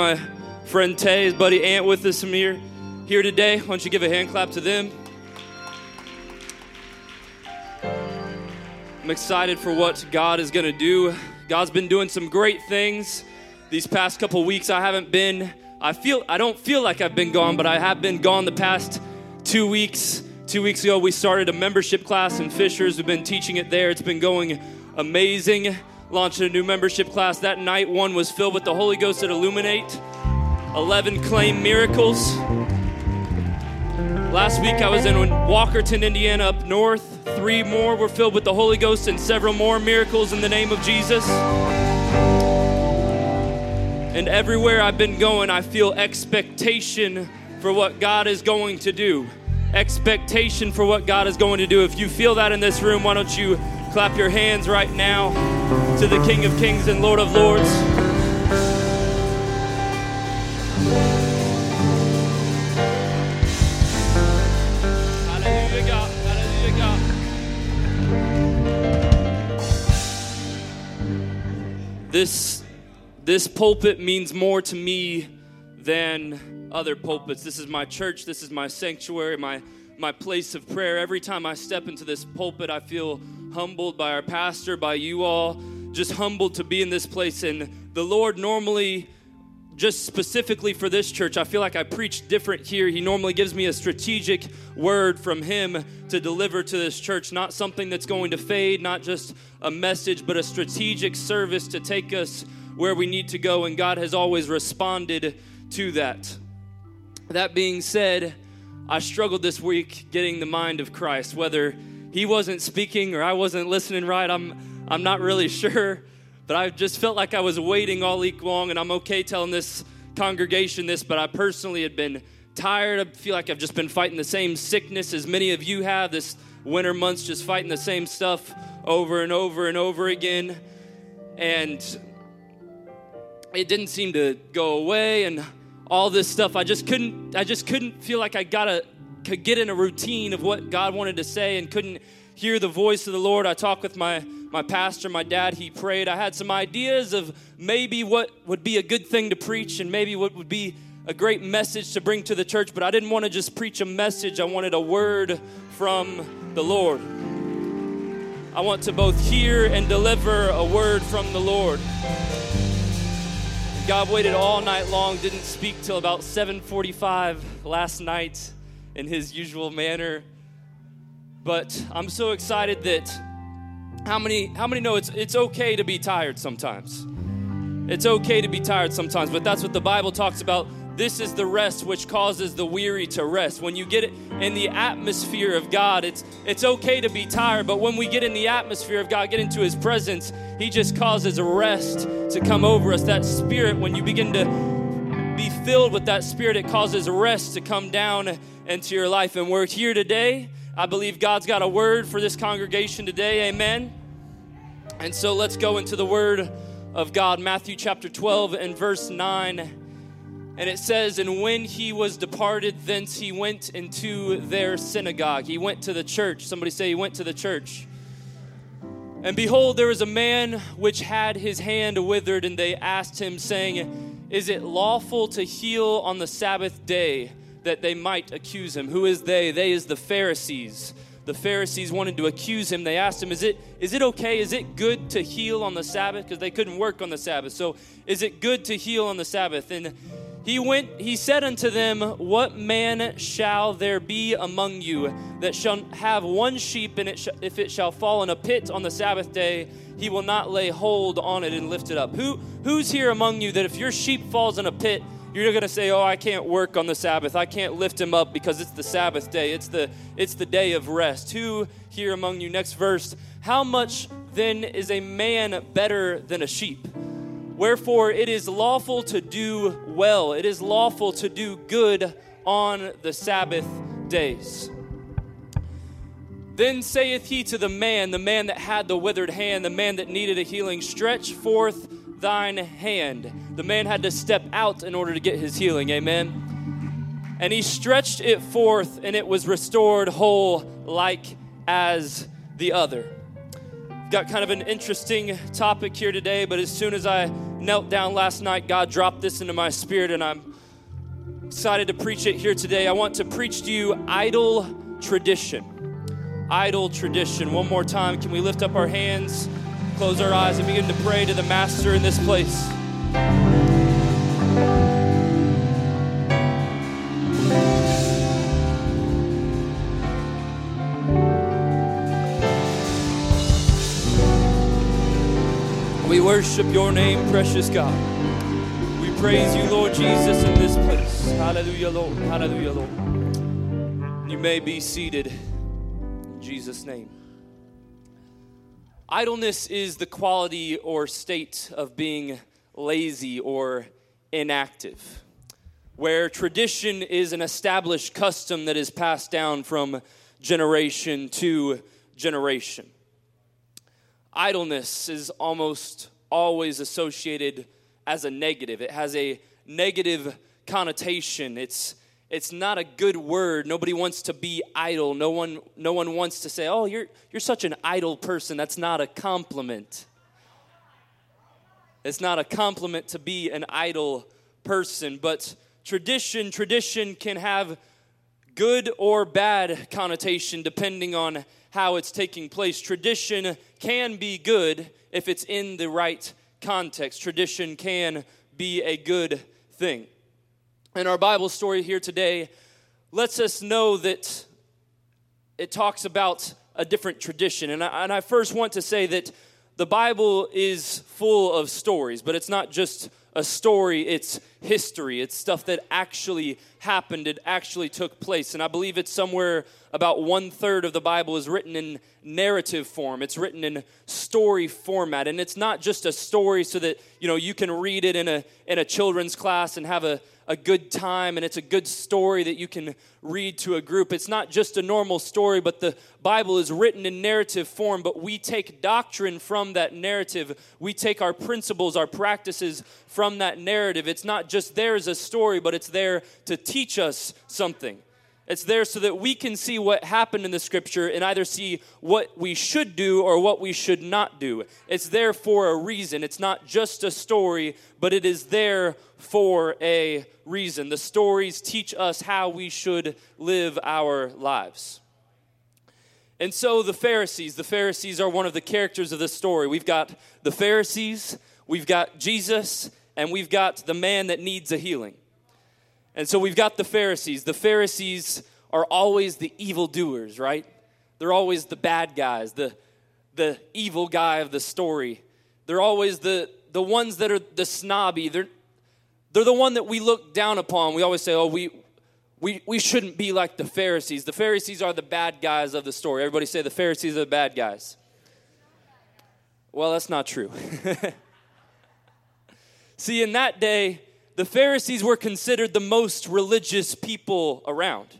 My friend Tay, his buddy Ant with us here, here today. Why don't you give a hand clap to them? I'm excited for what God is going to do. God's been doing some great things these past couple weeks. I haven't been, I feel, I don't feel like I've been gone, but I have been gone the past two weeks. Two weeks ago, we started a membership class in Fishers. We've been teaching it there. It's been going amazing launched a new membership class that night. One was filled with the Holy Ghost at Illuminate, 11 claim miracles. Last week I was in Walkerton, Indiana, up north. Three more were filled with the Holy Ghost and several more miracles in the name of Jesus. And everywhere I've been going, I feel expectation for what God is going to do. Expectation for what God is going to do. If you feel that in this room, why don't you clap your hands right now? To the King of Kings and Lord of Lords. This, this pulpit means more to me than other pulpits. This is my church. This is my sanctuary, my, my place of prayer. Every time I step into this pulpit, I feel humbled by our pastor, by you all just humbled to be in this place. And the Lord normally, just specifically for this church, I feel like I preach different here. He normally gives me a strategic word from Him to deliver to this church, not something that's going to fade, not just a message, but a strategic service to take us where we need to go. And God has always responded to that. That being said, I struggled this week getting the mind of Christ, whether He wasn't speaking or I wasn't listening right. I'm I'm not really sure, but I just felt like I was waiting all week long, and I'm okay telling this congregation this, but I personally had been tired. I feel like I've just been fighting the same sickness as many of you have this winter months, just fighting the same stuff over and over and over again. And it didn't seem to go away and all this stuff. I just couldn't I just couldn't feel like I got a could get in a routine of what God wanted to say and couldn't hear the voice of the Lord. I talked with my my pastor, my dad, he prayed. I had some ideas of maybe what would be a good thing to preach and maybe what would be a great message to bring to the church, but I didn't want to just preach a message. I wanted a word from the Lord. I want to both hear and deliver a word from the Lord. God waited all night long, didn't speak till about 7:45 last night in his usual manner. But I'm so excited that how many, how many know it's, it's okay to be tired sometimes? It's okay to be tired sometimes, but that's what the Bible talks about. This is the rest which causes the weary to rest. When you get in the atmosphere of God, it's, it's okay to be tired, but when we get in the atmosphere of God, get into His presence, He just causes a rest to come over us. That spirit, when you begin to be filled with that spirit, it causes rest to come down into your life. And we're here today I believe God's got a word for this congregation today. Amen. And so let's go into the word of God, Matthew chapter 12 and verse 9. And it says, And when he was departed thence, he went into their synagogue. He went to the church. Somebody say, He went to the church. And behold, there was a man which had his hand withered, and they asked him, saying, Is it lawful to heal on the Sabbath day? That they might accuse him. Who is they? They is the Pharisees. The Pharisees wanted to accuse him. They asked him, Is it, is it okay? Is it good to heal on the Sabbath? Because they couldn't work on the Sabbath. So, is it good to heal on the Sabbath? And he went, he said unto them, What man shall there be among you that shall have one sheep, and it sh- if it shall fall in a pit on the Sabbath day, he will not lay hold on it and lift it up? Who, who's here among you that if your sheep falls in a pit, you're going to say, "Oh, I can't work on the Sabbath. I can't lift him up because it's the Sabbath day. It's the it's the day of rest." Who here among you next verse, how much then is a man better than a sheep? Wherefore it is lawful to do well. It is lawful to do good on the Sabbath days. Then saith he to the man, the man that had the withered hand, the man that needed a healing, stretch forth thine hand. The man had to step out in order to get his healing. Amen. And he stretched it forth, and it was restored whole like as the other. Got kind of an interesting topic here today, but as soon as I knelt down last night, God dropped this into my spirit, and I'm excited to preach it here today. I want to preach to you idle tradition. Idle tradition. One more time, can we lift up our hands, close our eyes, and begin to pray to the Master in this place? We worship your name, precious God. We praise you, Lord Jesus, in this place. Hallelujah, Lord. Hallelujah, Lord. You may be seated in Jesus' name. Idleness is the quality or state of being lazy or inactive, where tradition is an established custom that is passed down from generation to generation. Idleness is almost always associated as a negative. It has a negative connotation. It's it's not a good word. Nobody wants to be idle. No one no one wants to say, "Oh, you're you're such an idle person." That's not a compliment. It's not a compliment to be an idle person, but tradition tradition can have good or bad connotation depending on how it's taking place. Tradition can be good if it's in the right context. Tradition can be a good thing. And our Bible story here today lets us know that it talks about a different tradition. And I, and I first want to say that the Bible is full of stories, but it's not just a story, it's history. It's stuff that actually happened, it actually took place. And I believe it's somewhere about one third of the Bible is written in narrative form. It's written in story format. And it's not just a story so that, you know, you can read it in a in a children's class and have a a good time and it's a good story that you can read to a group. It's not just a normal story, but the Bible is written in narrative form, but we take doctrine from that narrative. We take our principles, our practices from that narrative. It's not just there as a story, but it's there to teach us something. It's there so that we can see what happened in the scripture and either see what we should do or what we should not do. It's there for a reason. It's not just a story, but it is there for a reason. The stories teach us how we should live our lives. And so the Pharisees, the Pharisees are one of the characters of this story. We've got the Pharisees, we've got Jesus, and we've got the man that needs a healing. And so we've got the Pharisees. The Pharisees are always the evildoers, right? They're always the bad guys, the, the evil guy of the story. They're always the, the ones that are the snobby. They're, they're the one that we look down upon. We always say, oh, we, we, we shouldn't be like the Pharisees. The Pharisees are the bad guys of the story. Everybody say the Pharisees are the bad guys. Well, that's not true. See, in that day, the Pharisees were considered the most religious people around.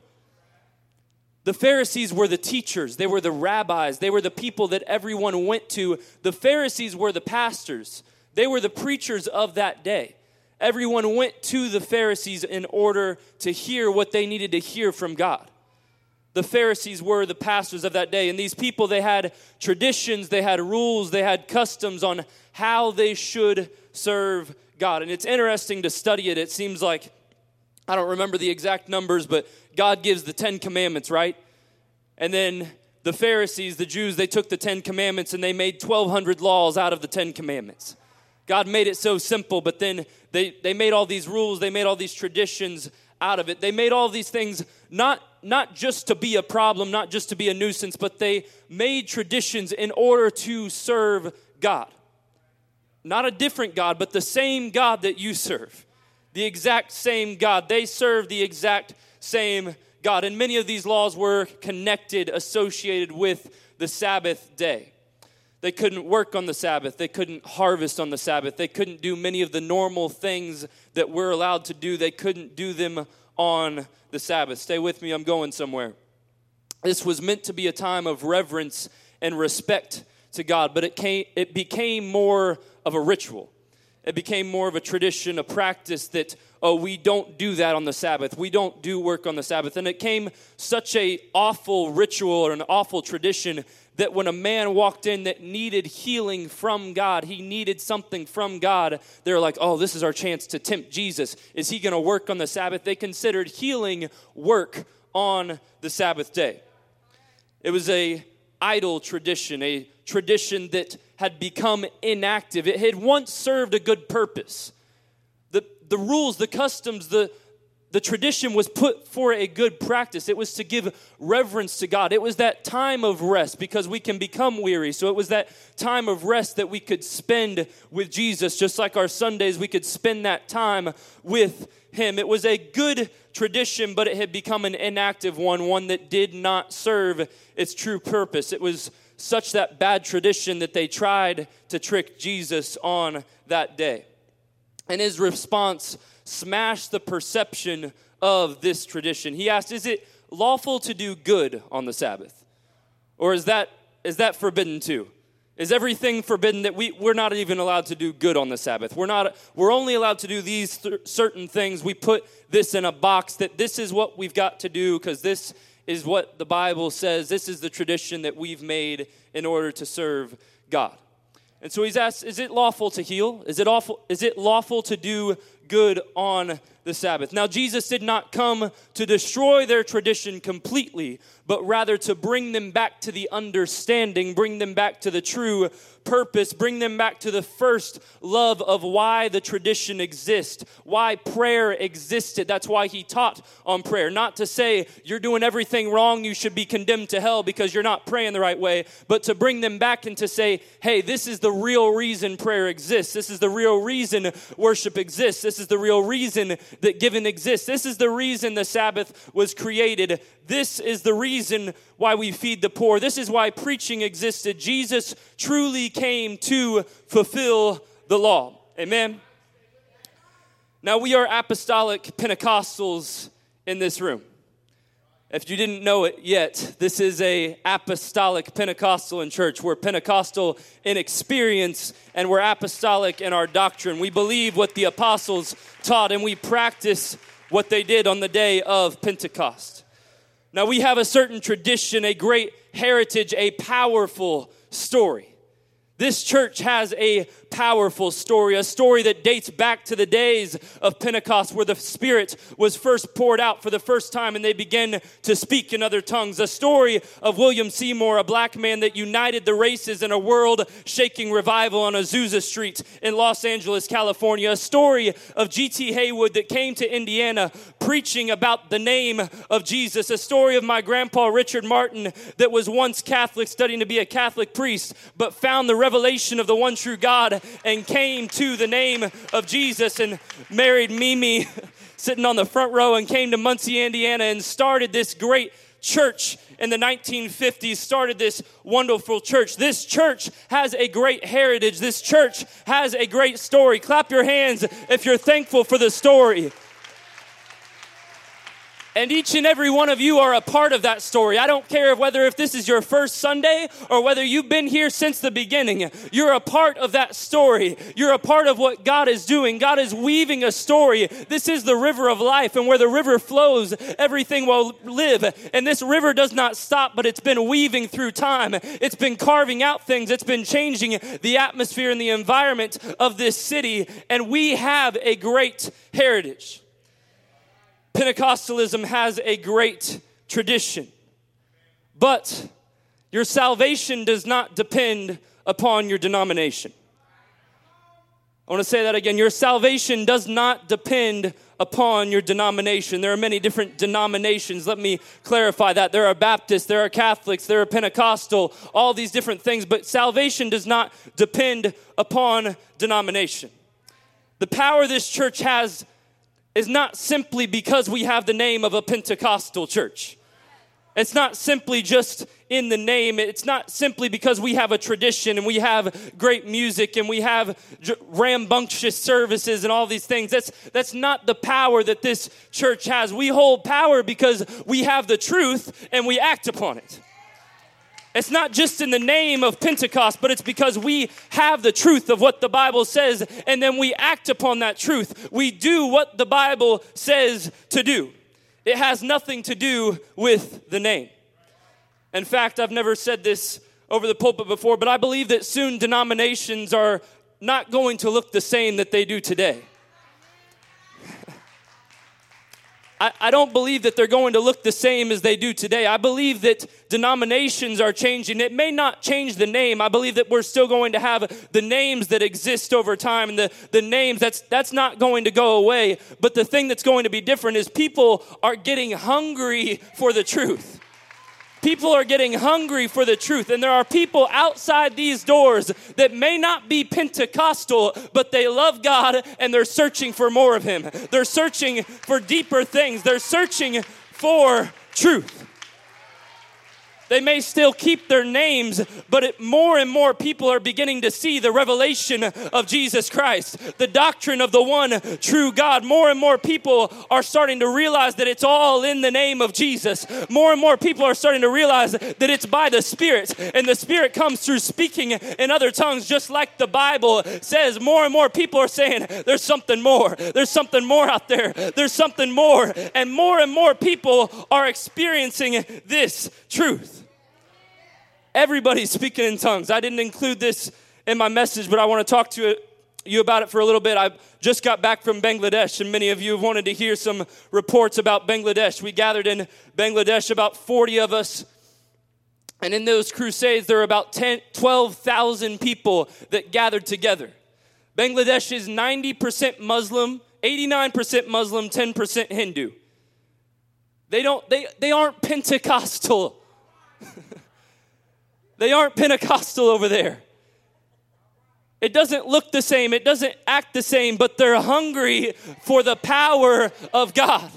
The Pharisees were the teachers, they were the rabbis, they were the people that everyone went to. The Pharisees were the pastors, they were the preachers of that day. Everyone went to the Pharisees in order to hear what they needed to hear from God. The Pharisees were the pastors of that day. And these people, they had traditions, they had rules, they had customs on how they should serve God. And it's interesting to study it. It seems like, I don't remember the exact numbers, but God gives the Ten Commandments, right? And then the Pharisees, the Jews, they took the Ten Commandments and they made 1,200 laws out of the Ten Commandments. God made it so simple, but then they, they made all these rules, they made all these traditions out of it. They made all these things not, not just to be a problem, not just to be a nuisance, but they made traditions in order to serve God. Not a different God, but the same God that you serve. The exact same God. They serve the exact same God. And many of these laws were connected, associated with the Sabbath day. They couldn't work on the Sabbath. They couldn't harvest on the Sabbath. They couldn't do many of the normal things that we're allowed to do. They couldn't do them on the Sabbath. Stay with me, I'm going somewhere. This was meant to be a time of reverence and respect to God, but it, came, it became more of a ritual. It became more of a tradition, a practice that, oh, we don't do that on the Sabbath. We don't do work on the Sabbath. And it came such a awful ritual or an awful tradition that when a man walked in that needed healing from God, he needed something from God, they're like, oh, this is our chance to tempt Jesus. Is he going to work on the Sabbath? They considered healing work on the Sabbath day. It was a idle tradition, a tradition that had become inactive. It had once served a good purpose. The, the rules, the customs, the, the tradition was put for a good practice. It was to give reverence to God. It was that time of rest because we can become weary. So it was that time of rest that we could spend with Jesus, just like our Sundays, we could spend that time with Him. It was a good tradition, but it had become an inactive one, one that did not serve its true purpose. It was such that bad tradition that they tried to trick Jesus on that day. And his response smash the perception of this tradition. He asked, Is it lawful to do good on the Sabbath? Or is that, is that forbidden too? Is everything forbidden that we, we're not even allowed to do good on the Sabbath? We're, not, we're only allowed to do these th- certain things. We put this in a box that this is what we've got to do because this is what the Bible says. This is the tradition that we've made in order to serve God. And so he's asked, is it lawful to heal? Is it, awful, is it lawful to do good on the Sabbath? Now, Jesus did not come to destroy their tradition completely, but rather to bring them back to the understanding, bring them back to the true purpose, bring them back to the first love of why the tradition exists, why prayer existed. That's why he taught on prayer. Not to say you're doing everything wrong, you should be condemned to hell because you're not praying the right way, but to bring them back and to say, hey, this is the real reason prayer exists. This is the real reason worship exists. This is the real reason that giving exists. This is the reason the Sabbath was created. This is the reason why we feed the poor. This is why preaching existed. Jesus truly came to fulfill the law. Amen. Now, we are apostolic Pentecostals in this room. If you didn't know it yet, this is a apostolic Pentecostal in church. We're Pentecostal in experience and we're apostolic in our doctrine. We believe what the apostles taught and we practice what they did on the day of Pentecost. Now we have a certain tradition, a great heritage, a powerful story. This church has a powerful story, a story that dates back to the days of Pentecost where the Spirit was first poured out for the first time and they began to speak in other tongues. A story of William Seymour, a black man that united the races in a world shaking revival on Azusa Street in Los Angeles, California. A story of G.T. Haywood that came to Indiana preaching about the name of Jesus. A story of my grandpa Richard Martin that was once Catholic, studying to be a Catholic priest, but found the revelation of the one true God and came to the name of Jesus and married Mimi sitting on the front row and came to Muncie, Indiana and started this great church in the 1950s started this wonderful church. This church has a great heritage. This church has a great story. Clap your hands if you're thankful for the story. And each and every one of you are a part of that story. I don't care whether if this is your first Sunday or whether you've been here since the beginning. You're a part of that story. You're a part of what God is doing. God is weaving a story. This is the river of life, and where the river flows, everything will live. And this river does not stop, but it's been weaving through time. It's been carving out things. It's been changing the atmosphere and the environment of this city. And we have a great heritage. Pentecostalism has a great tradition. But your salvation does not depend upon your denomination. I want to say that again. Your salvation does not depend upon your denomination. There are many different denominations. Let me clarify that. There are Baptists, there are Catholics, there are Pentecostal, all these different things, but salvation does not depend upon denomination. The power this church has is not simply because we have the name of a Pentecostal church. It's not simply just in the name. It's not simply because we have a tradition and we have great music and we have rambunctious services and all these things. That's, that's not the power that this church has. We hold power because we have the truth and we act upon it. It's not just in the name of Pentecost, but it's because we have the truth of what the Bible says and then we act upon that truth. We do what the Bible says to do. It has nothing to do with the name. In fact, I've never said this over the pulpit before, but I believe that soon denominations are not going to look the same that they do today. I, I don't believe that they're going to look the same as they do today. I believe that denominations are changing. It may not change the name. I believe that we're still going to have the names that exist over time and the, the names that's that's not going to go away. But the thing that's going to be different is people are getting hungry for the truth. People are getting hungry for the truth, and there are people outside these doors that may not be Pentecostal, but they love God and they're searching for more of Him. They're searching for deeper things, they're searching for truth. They may still keep their names, but it, more and more people are beginning to see the revelation of Jesus Christ, the doctrine of the one true God. More and more people are starting to realize that it's all in the name of Jesus. More and more people are starting to realize that it's by the Spirit, and the Spirit comes through speaking in other tongues, just like the Bible says. More and more people are saying, There's something more. There's something more out there. There's something more. And more and more people are experiencing this truth. Everybody's speaking in tongues. I didn't include this in my message, but I want to talk to you about it for a little bit. I just got back from Bangladesh, and many of you have wanted to hear some reports about Bangladesh. We gathered in Bangladesh, about 40 of us. And in those crusades, there were about 10, 12,000 people that gathered together. Bangladesh is 90% Muslim, 89% Muslim, 10% Hindu. They, don't, they, they aren't Pentecostal. They aren't Pentecostal over there. It doesn't look the same, it doesn't act the same, but they're hungry for the power of God.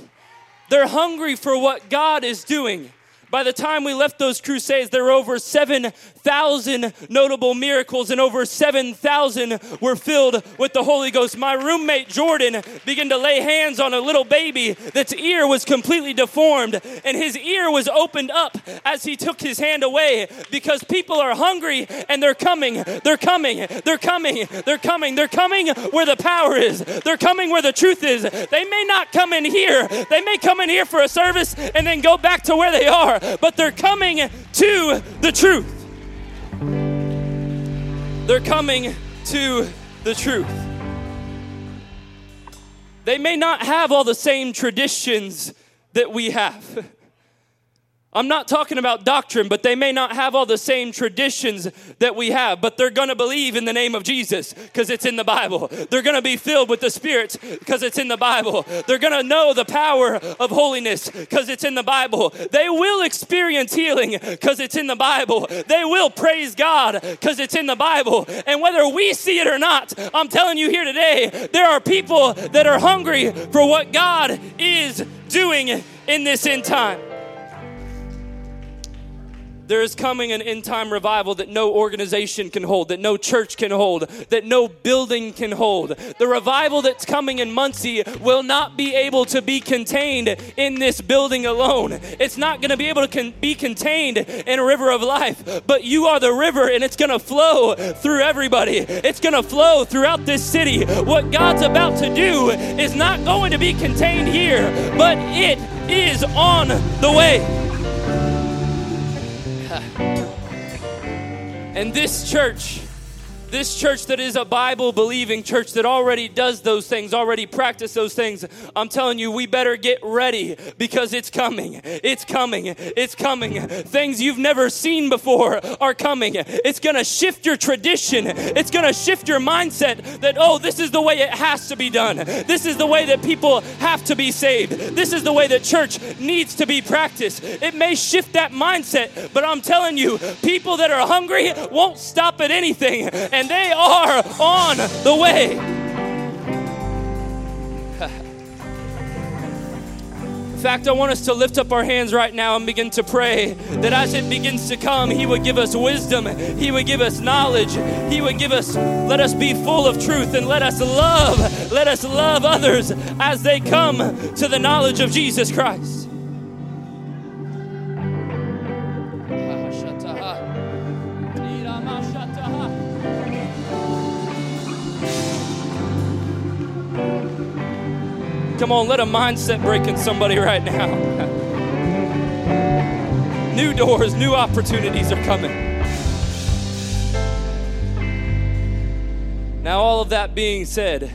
They're hungry for what God is doing. By the time we left those crusades, there were over 7,000 notable miracles and over 7,000 were filled with the Holy Ghost. My roommate Jordan began to lay hands on a little baby that's ear was completely deformed and his ear was opened up as he took his hand away because people are hungry and they're coming, they're coming, they're coming, they're coming, they're coming where the power is, they're coming where the truth is. They may not come in here, they may come in here for a service and then go back to where they are but they're coming to the truth. They're coming to the truth. They may not have all the same traditions that we have. I'm not talking about doctrine, but they may not have all the same traditions that we have, but they're to believe in the name of Jesus because it's in the Bible. They're to be filled with the Spirit because it's in the Bible. They're to know the power of holiness because it's in the Bible. They will experience healing because it's in the Bible. They will praise God because it's in the Bible. And whether we see it or not, I'm telling you here today, there are people that are hungry for what God is doing in this end time. There is coming an end time revival that no organization can hold, that no church can hold, that no building can hold. The revival that's coming in Muncie will not be able to be contained in this building alone. It's not going to be able to con- be contained in a river of life, but you are the river and it's going to flow through everybody. It's going to flow throughout this city. What God's about to do is not going to be contained here, but it is on the way. And this church this church that is a Bible believing church that already does those things, already practice those things, I'm telling you, we better get ready because it's coming. It's coming. It's coming. Things you've never seen before are coming. It's going to shift your tradition. It's going to shift your mindset that, oh, this is the way it has to be done. This is the way that people have to be saved. This is the way that church needs to be practiced. It may shift that mindset, but I'm telling you, people that are hungry won't stop at anything. And and they are on the way. In fact, I want us to lift up our hands right now and begin to pray that as it begins to come, He would give us wisdom, He would give us knowledge, He would give us, let us be full of truth, and let us love, let us love others as they come to the knowledge of Jesus Christ. on, let a mindset break in somebody right now. new doors, new opportunities are coming. Now, all of that being said,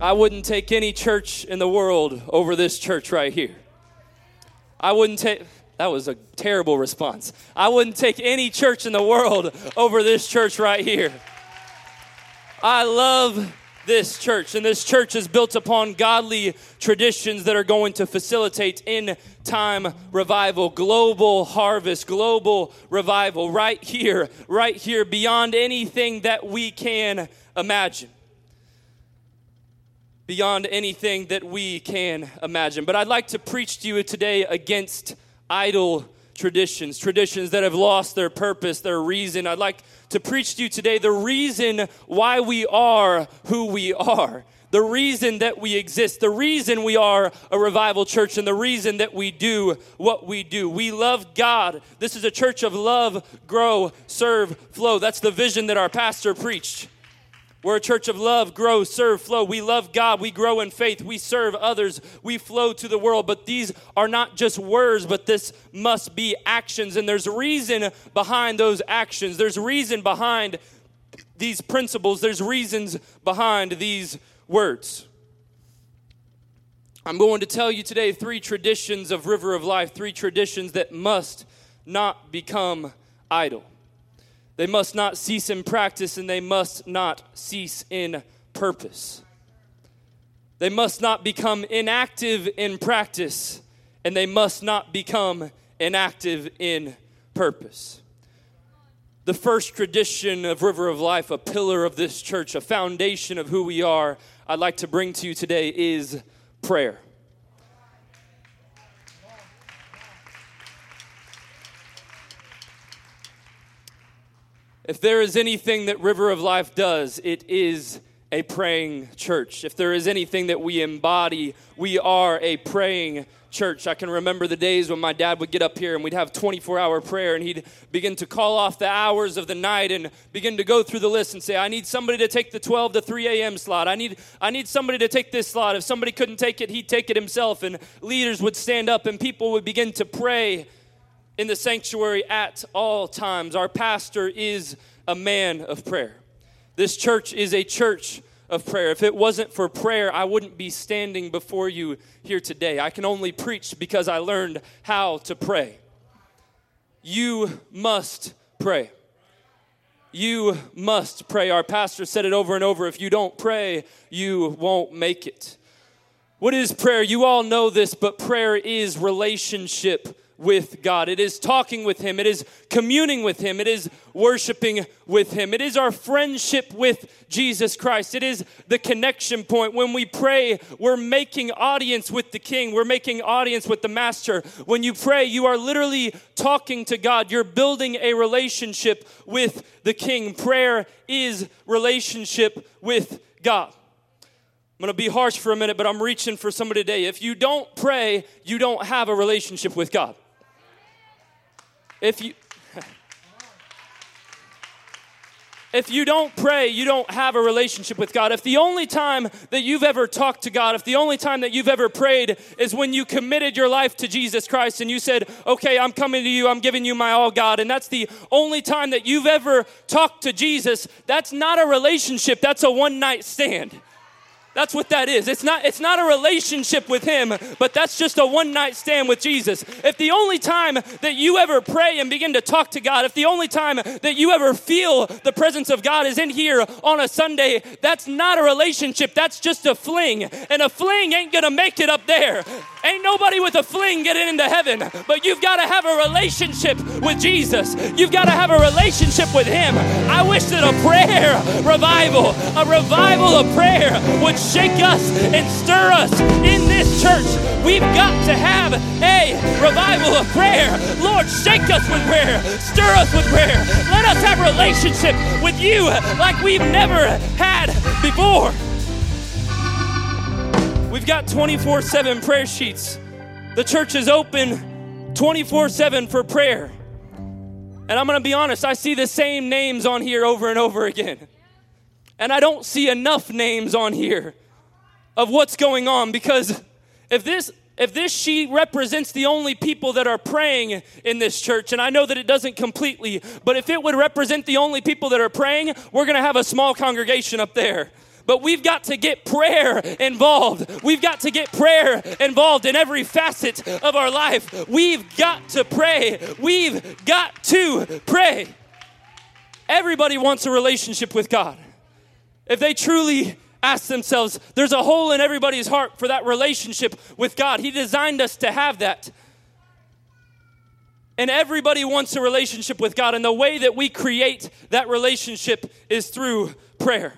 I wouldn't take any church in the world over this church right here. I wouldn't take. That was a terrible response. I wouldn't take any church in the world over this church right here. I love this church, and this church is built upon godly traditions that are going to facilitate in time revival, global harvest, global revival, right here, right here, beyond anything that we can imagine. Beyond anything that we can imagine. But I'd like to preach to you today against idle traditions, traditions that have lost their purpose, their reason. I'd like to preach to you today the reason why we are who we are. The reason that we exist, the reason we are a revival church, and the reason that we do what we do. We love God. This is a church of love, grow, serve, flow. That's the vision that our pastor preached. We're a church of love, grow, serve, flow. We love God. We grow in faith. We serve others. We flow to the world. But these are not just words, but this must be actions. And there's reason behind those actions. There's reason behind these principles. There's reasons behind these words. I'm going to tell you today three traditions of River of Life, three traditions that must not become idle. They must not cease in practice and they must not cease in purpose. They must not become inactive in practice and they must not become inactive in purpose. The first tradition of River of Life, a pillar of this church, a foundation of who we are, I'd like to bring to you today is prayer. If there is anything that River of Life does, it is a praying church. If there is anything that we embody, we are a praying church. I can remember the days when my dad would get up here and we'd have 24 hour prayer and he'd begin to call off the hours of the night and begin to go through the list and say, I need somebody to take the 12 to 3 a.m. slot. I need, I need somebody to take this slot. If somebody couldn't take it, he'd take it himself. And leaders would stand up and people would begin to pray in the sanctuary at all times. Our pastor is a man of prayer. This church is a church of prayer. If it wasn't for prayer, I wouldn't be standing before you here today. I can only preach because I learned how to pray. You must pray. You must pray. Our pastor said it over and over. If you don't pray, you won't make it. What is prayer? You all know this, but prayer is relationship with God. It is talking with Him. It is communing with Him. It is worshiping with Him. It is our friendship with Jesus Christ. It is the connection point. When we pray, we're making audience with the King, we're making audience with the Master. When you pray, you are literally talking to God. You're building a relationship with the King. Prayer is relationship with God. I'm going to be harsh for a minute, but I'm reaching for somebody today. If you don't pray, you don't have a relationship with God. If you if you don't pray, you don't have a relationship with God. If the only time that you've ever talked to God, if the only time that you've ever prayed is when you committed your life to Jesus Christ and you said, Okay, I'm coming to you, I'm giving you my all, God, and that's the only time that you've ever talked to Jesus, that's not a relationship, that's a one night stand. That's what that is. It's not, it's not a relationship with Him, but that's just a one night stand with Jesus. If the only time that you ever pray and begin to talk to God, if the only time that you ever feel the presence of God is in here on a Sunday, that's not a relationship. That's just a fling. And a fling ain't gonna make it up there. Ain't nobody with a fling getting into heaven, but you've got to have a relationship with Jesus. You've got to have a relationship with Him. I wish that a prayer revival, a revival of prayer would shake us and stir us in this church. We've got to have a revival of prayer. Lord, shake us with prayer, stir us with prayer. Let us have a relationship with you like we've never had before. We've got 24 7 prayer sheets. The church is open 24 7 for prayer. And I'm going to be honest, I see the same names on here over and over again. And I don't see enough names on here of what's going on because if this if this sheet represents the only people that are praying in this church, and I know that it doesn't completely, but if it would represent the only people that are praying, we're to have a small congregation up there. But we've got to get prayer involved. We've got to get prayer involved in every facet of our life. We've got to pray. We've got to pray. Everybody wants a relationship with God. If they truly ask themselves, there's a hole in everybody's heart for that relationship with God. He designed us to have that. And everybody wants a relationship with God. And the way that we create that relationship is through prayer.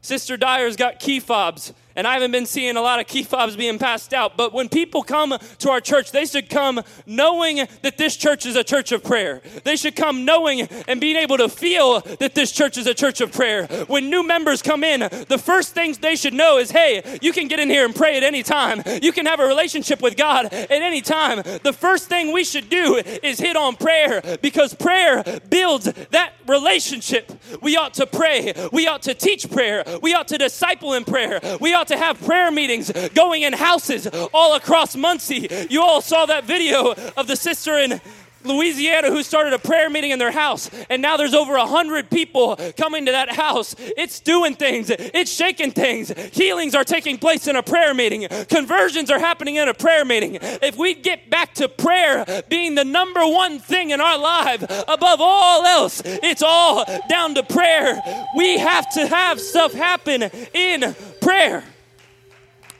Sister Dyer's got key fobs and I haven't been seeing a lot of key fobs being passed out. But when people come to our church, they should come knowing that this church is a church of prayer. They should come knowing and being able to feel that this church is a church of prayer. When new members come in, the first things they should know is hey, you can get in here and pray at any time. You can have a relationship with God at any time. The first thing we should do is hit on prayer because prayer builds that relationship. We ought to pray. We ought to teach prayer. We ought to disciple in prayer. We ought to have prayer meetings going in houses all across Muncie. You all saw that video of the sister in Louisiana who started a prayer meeting in their house, and now there's over a hundred people coming to that house. It's doing things, it's shaking things. Healings are taking place in a prayer meeting, conversions are happening in a prayer meeting. If we get back to prayer being the number one thing in our life above all else, it's all down to prayer. We have to have stuff happen in prayer.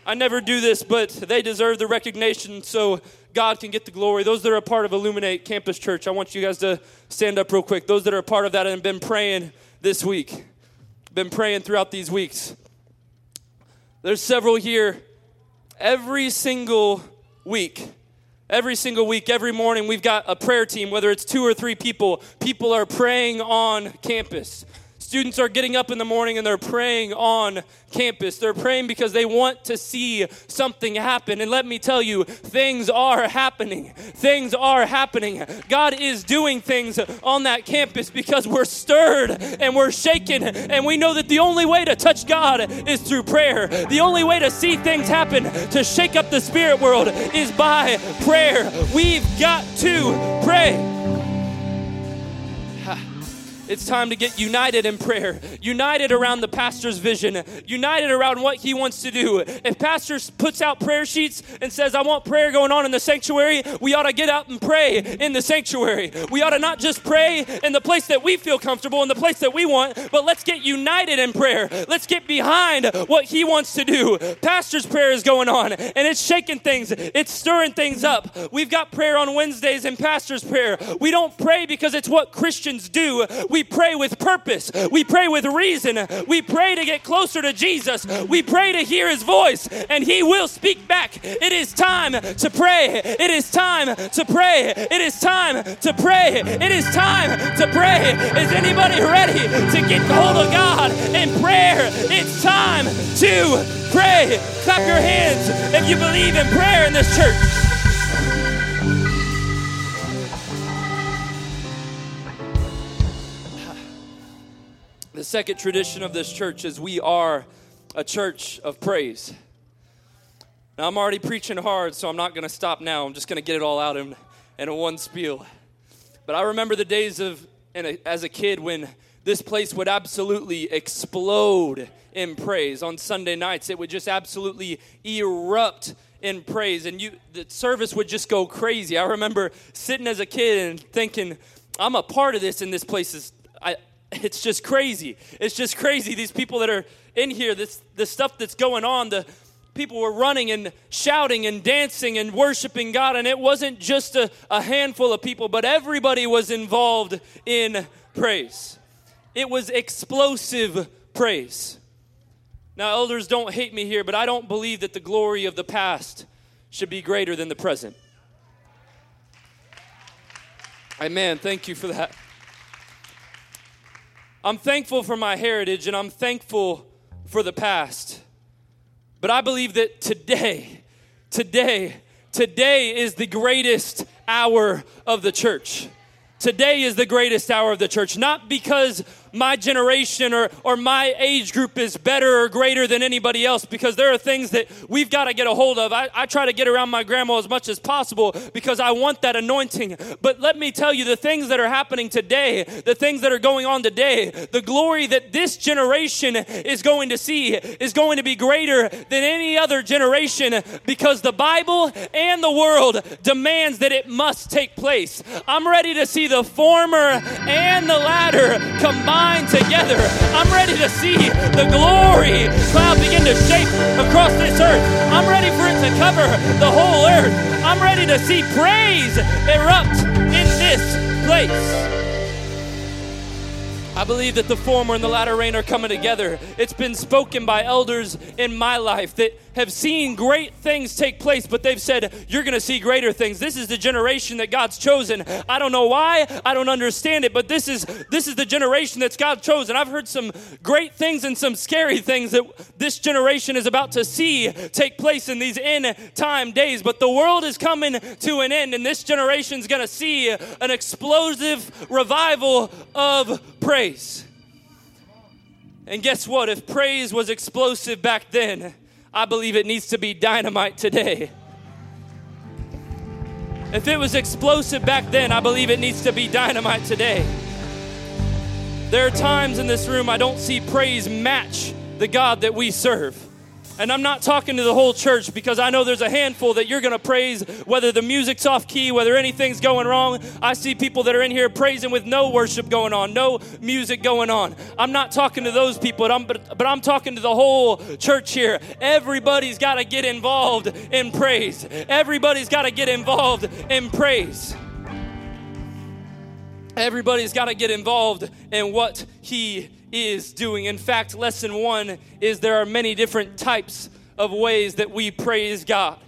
I never do this, but they deserve the recognition so God can get the glory. Those that are a part of Illuminate Campus Church, I want you guys to stand up real quick. Those that are a part of that and been praying this week, been praying throughout these weeks. There's several here. Every single week, every single week, every morning, we've got a prayer team, whether it's two or three people. People are praying on campus. Students are getting up in the morning and they're praying on campus. They're praying because they want to see something happen. And let me tell you, things are happening. Things are happening. God is doing things on that campus because we're stirred and we're shaken. And we know that the only way to touch God is through prayer. The only way to see things happen, to shake up the spirit world, is by prayer. We've got to pray. It's time to get united in prayer, united around the pastor's vision, united around what he wants to do. If pastor puts out prayer sheets and says, I want prayer going on in the sanctuary, we ought to get out and pray in the sanctuary. We ought to not just pray in the place that we feel comfortable, in the place that we want, but let's get united in prayer. Let's get behind what he wants to do. Pastor's prayer is going on, and it's shaking things, it's stirring things up. We've got prayer on Wednesdays and pastor's prayer. We don't pray because it's what Christians do. We we pray with purpose. We pray with reason. We pray to get closer to Jesus. We pray to hear his voice, and he will speak back. It is time to pray. It is time to pray. It is time to pray. It is time to pray. Is anybody ready to get hold of God in prayer? It's time to pray. Clap your hands if you believe in prayer in this church. The second tradition of this church is we are a church of praise. Now, I'm already preaching hard, so I'm not going to stop now. I'm just going to get it all out in, in one spiel. But I remember the days of, as a kid, when this place would absolutely explode in praise. On Sunday nights, it would just absolutely erupt in praise, and you, the service would just go crazy. I remember sitting as a kid and thinking, I'm a part of this, and this place is, I, it's just crazy. It's just crazy. These people that are in here, this the stuff that's going on, the people were running and shouting and dancing and worshiping God. And it wasn't just a, a handful of people, but everybody was involved in praise. It was explosive praise. Now, elders, don't hate me here, but I don't believe that the glory of the past should be greater than the present. Amen. Thank you for that. I'm thankful for my heritage and I'm thankful for the past. But I believe that today, today, today is the greatest hour of the church. Today is the greatest hour of the church, not because my generation or, or my age group is better or greater than anybody else because there are things that we've got to get a hold of. I, I try to get around my grandma as much as possible because I want that anointing. But let me tell you, the things that are happening today, the things that are going on today, the glory that this generation is going to see is going to be greater than any other generation because the Bible and the world demands that it must take place. I'm ready to see the former and the latter combined together. I'm ready to see the glory cloud begin to shape across this earth. I'm ready for it to cover the whole earth. I'm ready to see praise erupt in this place. I believe that the former and the latter rain are coming together. It's been spoken by elders in my life that have seen great things take place, but they've said, You're going to see greater things. This is the generation that God's chosen. I don't know why, I don't understand it, but this is this is the generation that's God chosen. I've heard some great things and some scary things that this generation is about to see take place in these end time days. But the world is coming to an end, and this generation is going to see an explosive revival of praise. And guess what? If praise was explosive back then, I believe it needs to be dynamite today. If it was explosive back then, I believe it needs to be dynamite today. There are times in this room I don't see praise match the God that we serve. And I'm not talking to the whole church because I know there's a handful that you're going to praise whether the music's off key, whether anything's going wrong. I see people that are in here praising with no worship going on, no music going on. I'm not talking to those people, but I'm, but, but I'm talking to the whole church here. Everybody's got to get involved in praise. Everybody's got to get involved in praise. Everybody's got to get involved in what he is doing. In fact, lesson one is there are many different types of ways that we praise God.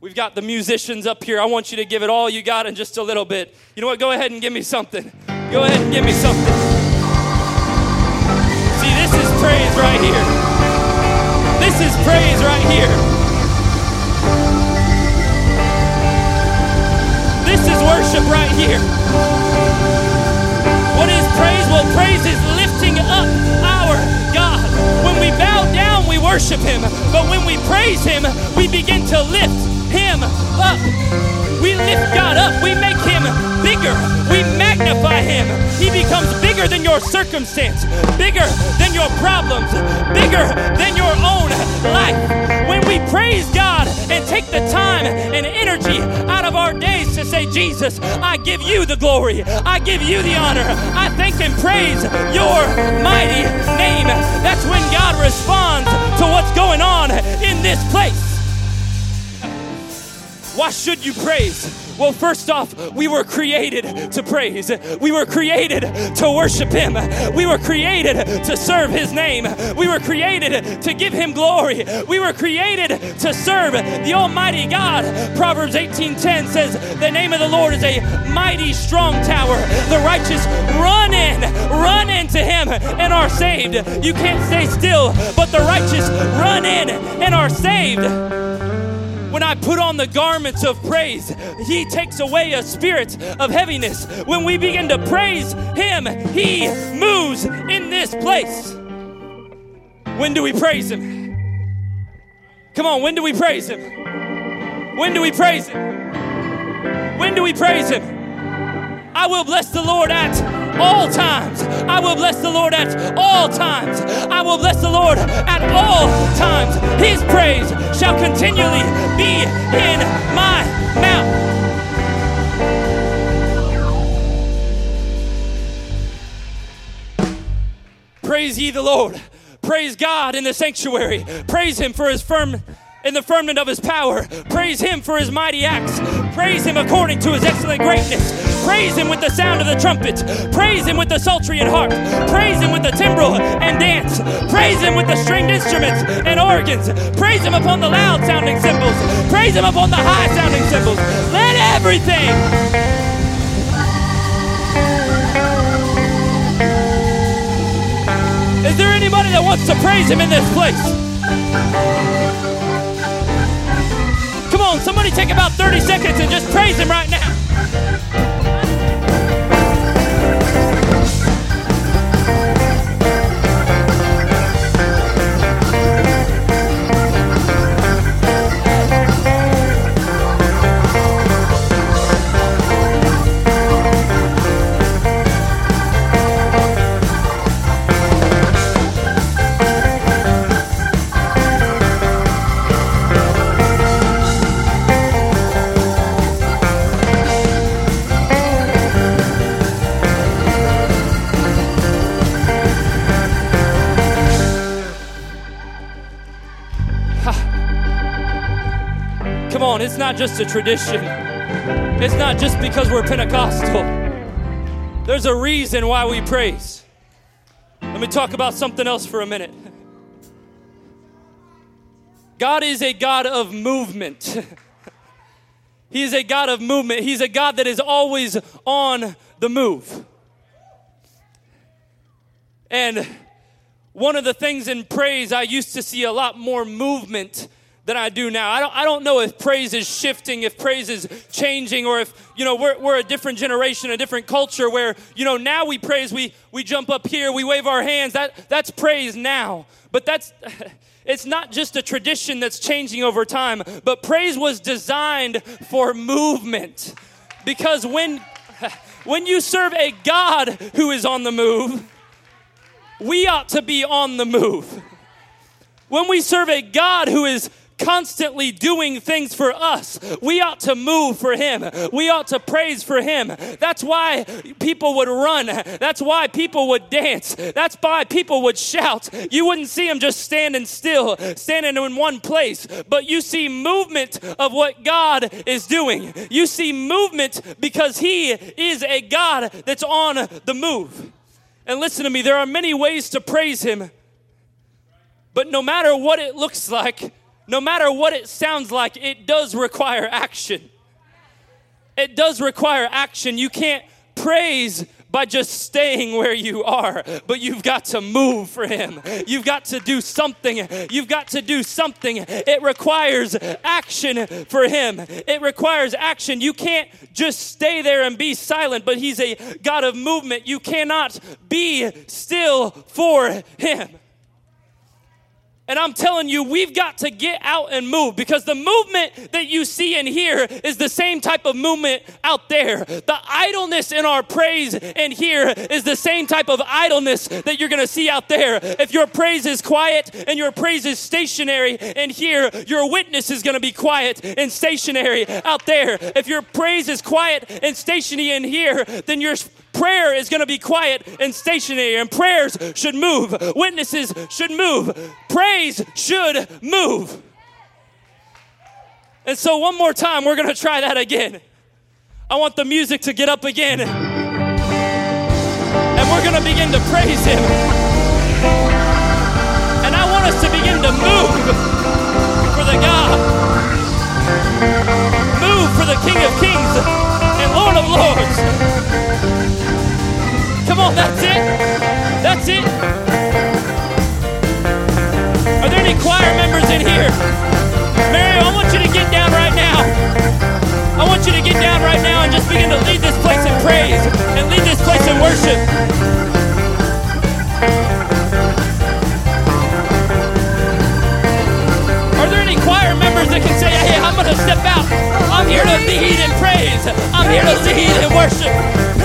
We've got the musicians up here. I want you to give it all you got in just a little bit. You know what? Go ahead and give me something. Go ahead and give me something. See, this is praise right here. This is praise right here. This is worship right here. What is praise? Well, praise is we bow down, we worship Him. But when we praise Him, we begin to lift Him up. We lift God up. We make Him bigger. We magnify Him. He becomes bigger than your circumstance, bigger than your problems, bigger than your own life. Praise God and take the time and energy out of our days to say, Jesus, I give you the glory, I give you the honor, I thank and praise your mighty name. That's when God responds to what's going on in this place. Why should you praise? Well, first off, we were created to praise. We were created to worship Him. We were created to serve His name. We were created to give Him glory. We were created to serve the Almighty God. Proverbs 18:10 says, "The name of the Lord is a mighty strong tower. The righteous run in, run into Him, and are saved." You can't stay still, but the righteous run in and are saved. When I put on the garments of praise, He takes away a spirit of heaviness. When we begin to praise Him, He moves in this place. When do we praise Him? Come on, when do we praise Him? When do we praise Him? When do we praise Him? I will bless the Lord at all times. I will bless the Lord at all times. I will bless the Lord at all times. His praise shall continually be in my mouth. Praise ye the Lord. Praise God in the sanctuary. Praise Him for His firm in the firmament of his power. Praise him for his mighty acts. Praise him according to his excellent greatness. Praise him with the sound of the trumpet. Praise him with the psaltery and harp. Praise him with the timbrel and dance. Praise him with the stringed instruments and organs. Praise him upon the loud sounding cymbals. Praise him upon the high sounding cymbals. Let everything. Is there anybody that wants to praise him in this place? Come on, somebody take about 30 seconds and just praise Him right now. It's not just a tradition. It's not just because we're Pentecostal. There's a reason why we praise. Let me talk about something else for a minute. God is a God of movement. he is a God of movement. He's a God that is always on the move. And one of the things in praise, I used to see a lot more movement than I do now. I don't, I don't know if praise is shifting, if praise is changing, or if, you know, we're, we're a different generation, a different culture where, you know, now we praise, we, we jump up here, we wave our hands. That, that's praise now. But that's, it's not just a tradition that's changing over time, but praise was designed for movement. Because when, when you serve a God who is on the move, we ought to be on the move. When we serve a God who is constantly doing things for us. We ought to move for Him. We ought to praise for Him. That's why people would run. That's why people would dance. That's why people would shout. You wouldn't see them just standing still, standing in one place, but you see movement of what God is doing. You see movement because He is a God that's on the move. And listen to me, there are many ways to praise Him. But no matter what it looks like, no matter what it sounds like, it does require action. It does require action. You can't praise by just staying where you are, but you've got to move for Him. You've got to do something. You've got to do something. It requires action for Him. It requires action. You can't just stay there and be silent, but He's a God of movement. You cannot be still for Him. And I'm telling you, we've got to get out and move because the movement that you see and hear is the same type of movement out there. The idleness in our praise and here is the same type of idleness that you're going to see out there. If your praise is quiet and your praise is stationary and here, your witness is going to be quiet and stationary out there. If your praise is quiet and stationary in here, then your prayer is going to be quiet and stationary, and prayers should move. Witnesses should move. Praise should move. And so, one more time, we're going to try that again. I want the music to get up again. And we're going to begin to praise Him. And I want us to begin to move for the God, move for the King of Kings Lord of Lords. Come on, that's it. That's it. Are there any choir members in here? Mary, I want you to get down right now. I want you to get down right now and just begin to lead this place in praise and lead this place in worship. Choir members that can say, hey, I'm going to step out? I'm here to lead in praise. I'm here to lead in worship.